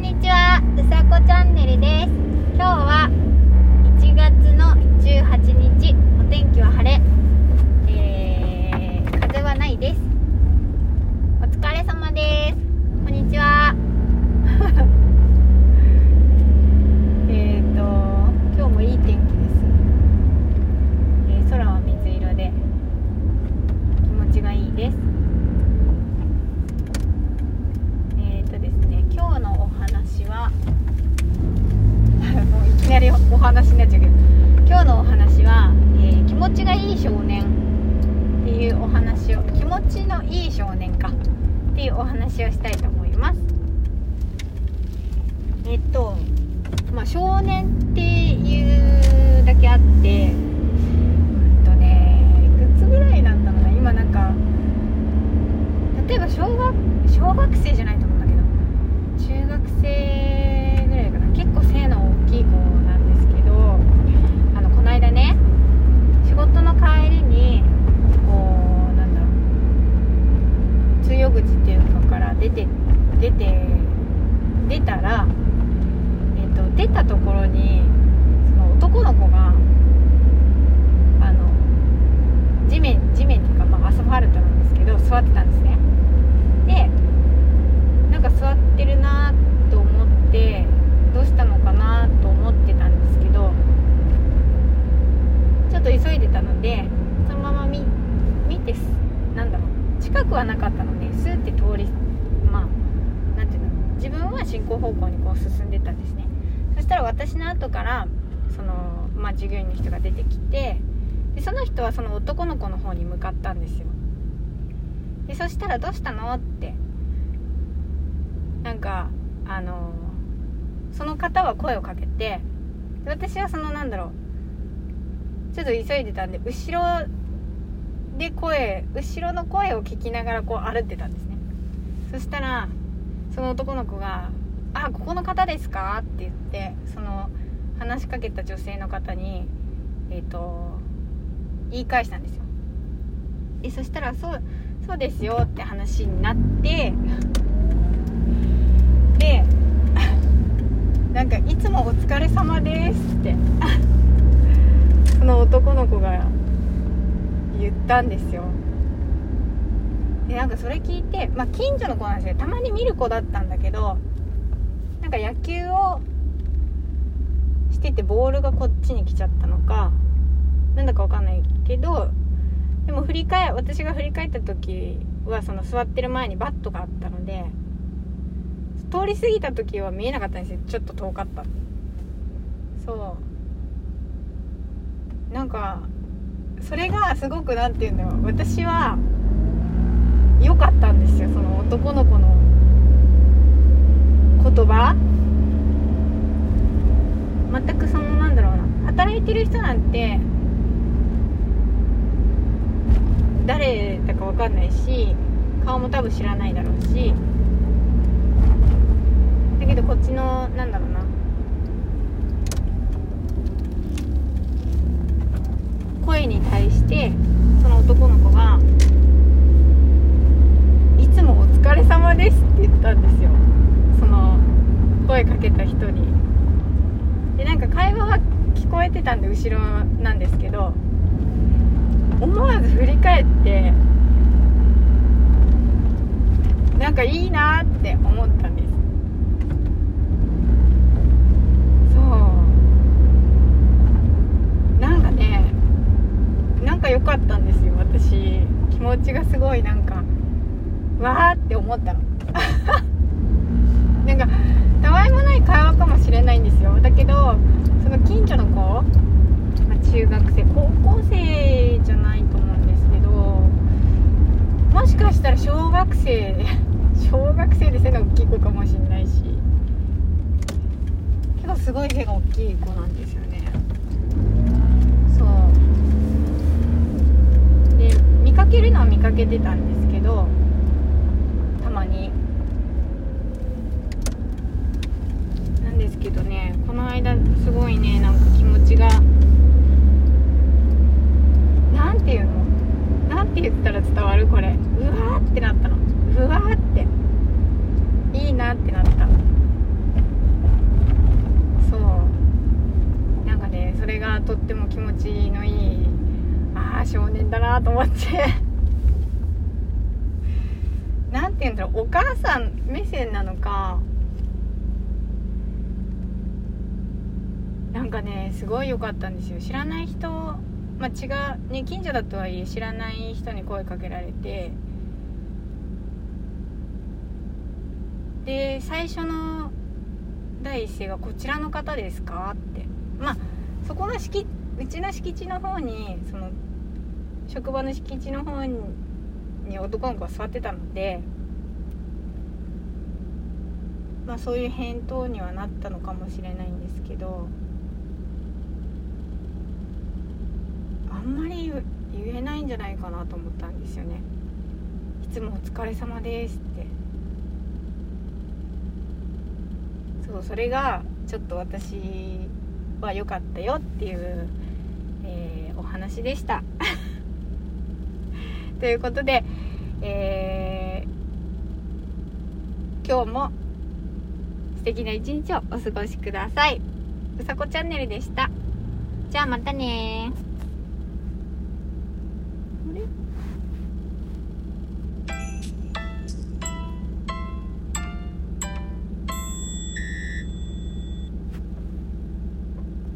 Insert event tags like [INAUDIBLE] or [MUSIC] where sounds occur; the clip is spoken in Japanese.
んにちは。うさこチャンネルです。今日は1月の18日。お天気は晴れえー、風はないですお疲れ様ですこんにちはえーと今日もいい天気です、えー空は水色で気持ちがいいですえーとですね今日のお話はもういきなりお話になっちゃうけど今日のお話は、えー気持ちがいい少年っていうお話を気持ちのいい少年か。っていうお話をしたいと思います。えっとまあ少年っていうだけあってうんとねいくつぐらいなんだろうな。今なんか例えば小学小学生じゃないと思うんだけど中学生ぐらいかな結構背の大きい子なんですけどあのこの間ね仕事の帰りにこうなんだろう通用口っていうのから出て出て出たらえっ、と出たところにその男の子があの地面地面っていうか、まあ、アスファルトなんですけど座ってたんですね。でなんか座ってるなと思ってどうしたのかなと思ってたんですけどちょっと急いでたのでそのまま見見てすなんだろう。近くはなかったのでスーって通りまあなんていうの自分は進行方向にこう進んでたんですねそしたら私の後からその、まあ、従業員の人が出てきてでその人はその男の子の方に向かったんですよでそしたら「どうしたの?」ってなんかあのその方は声をかけて私はそのなんだろうちょっと急いでたんで後ろで声後ろの声を聞きながらこう歩ってたんですね。そしたらその男の子が「あここの方ですか?」って言ってその話しかけた女性の方にえっ、と言い返したんですよ。でそしたら「そうそうですよ」って話になってで [LAUGHS] なんか「いつもお疲れ様です」って。[LAUGHS] その男の子が言ったんですよ。でなんかそれ聞いて、まあ、近所の子なんですよ。たまに見る子だったんだけどなんか野球をしててボールがこっちに来ちゃったのかなんだかわかんないけどでも振り返私が振り返った時はその座ってる前にバットがあったので通り過ぎた時は見えなかったんですよ。ちょっと遠かった。そう。なんかそれがすごく何て言うんだろう。私は良かったんですよ。その男の子の言葉。全くそのなんだろうな。働いてる人なんて誰だか分かんないし顔も多分知らないだろうしだけどこっちのなんだろうな声に対してその男の子が「いつもお疲れ様です」って言ったんですよ。その声かけた人に。でなんか会話は聞こえてたんで後ろなんですけど思わず振り返ってなんかいいなって思ったんです。そう。なんかねなんか良かったんですよ私。気持ちがすごいなんか。わーって思ったの。[LAUGHS] なんかたわいもない会話かもしれないんですよ。だけどその近所の子、まあ、中学生高校生じゃないと思うんですけどもしかしたら小学生 [LAUGHS] 小学生で背の大きい子かもしれないし結構すごい背が大きい子なんですよね。そう。で見かけるのは見かけてたんですけどるこれ。うわーってなったの。うわーって。いいなってなった。そう。なんかねそれがとっても気持ちのいいああ少年だなと思って。[LAUGHS] なんて言うんだろう。お母さん目線なのかなんかねすごい良かったんですよ。知らない人まあ違うね近所だとはいえ知らない人に声かけられてで最初の第一声が「こちらの方ですか?」ってまあそこの敷うちの敷地の方にその職場の敷地の方に男の子が座ってたのでまあそういう返答にはなったのかもしれないんですけどんまり言えないんじゃないかなと思ったんですよねいつもお疲れ様ですってそうそれがちょっと私は良かったよっていう、えー、お話でした [LAUGHS] ということで、えー、今日も素敵な一日をお過ごしください。うさこチャンネルでした。じゃあまたね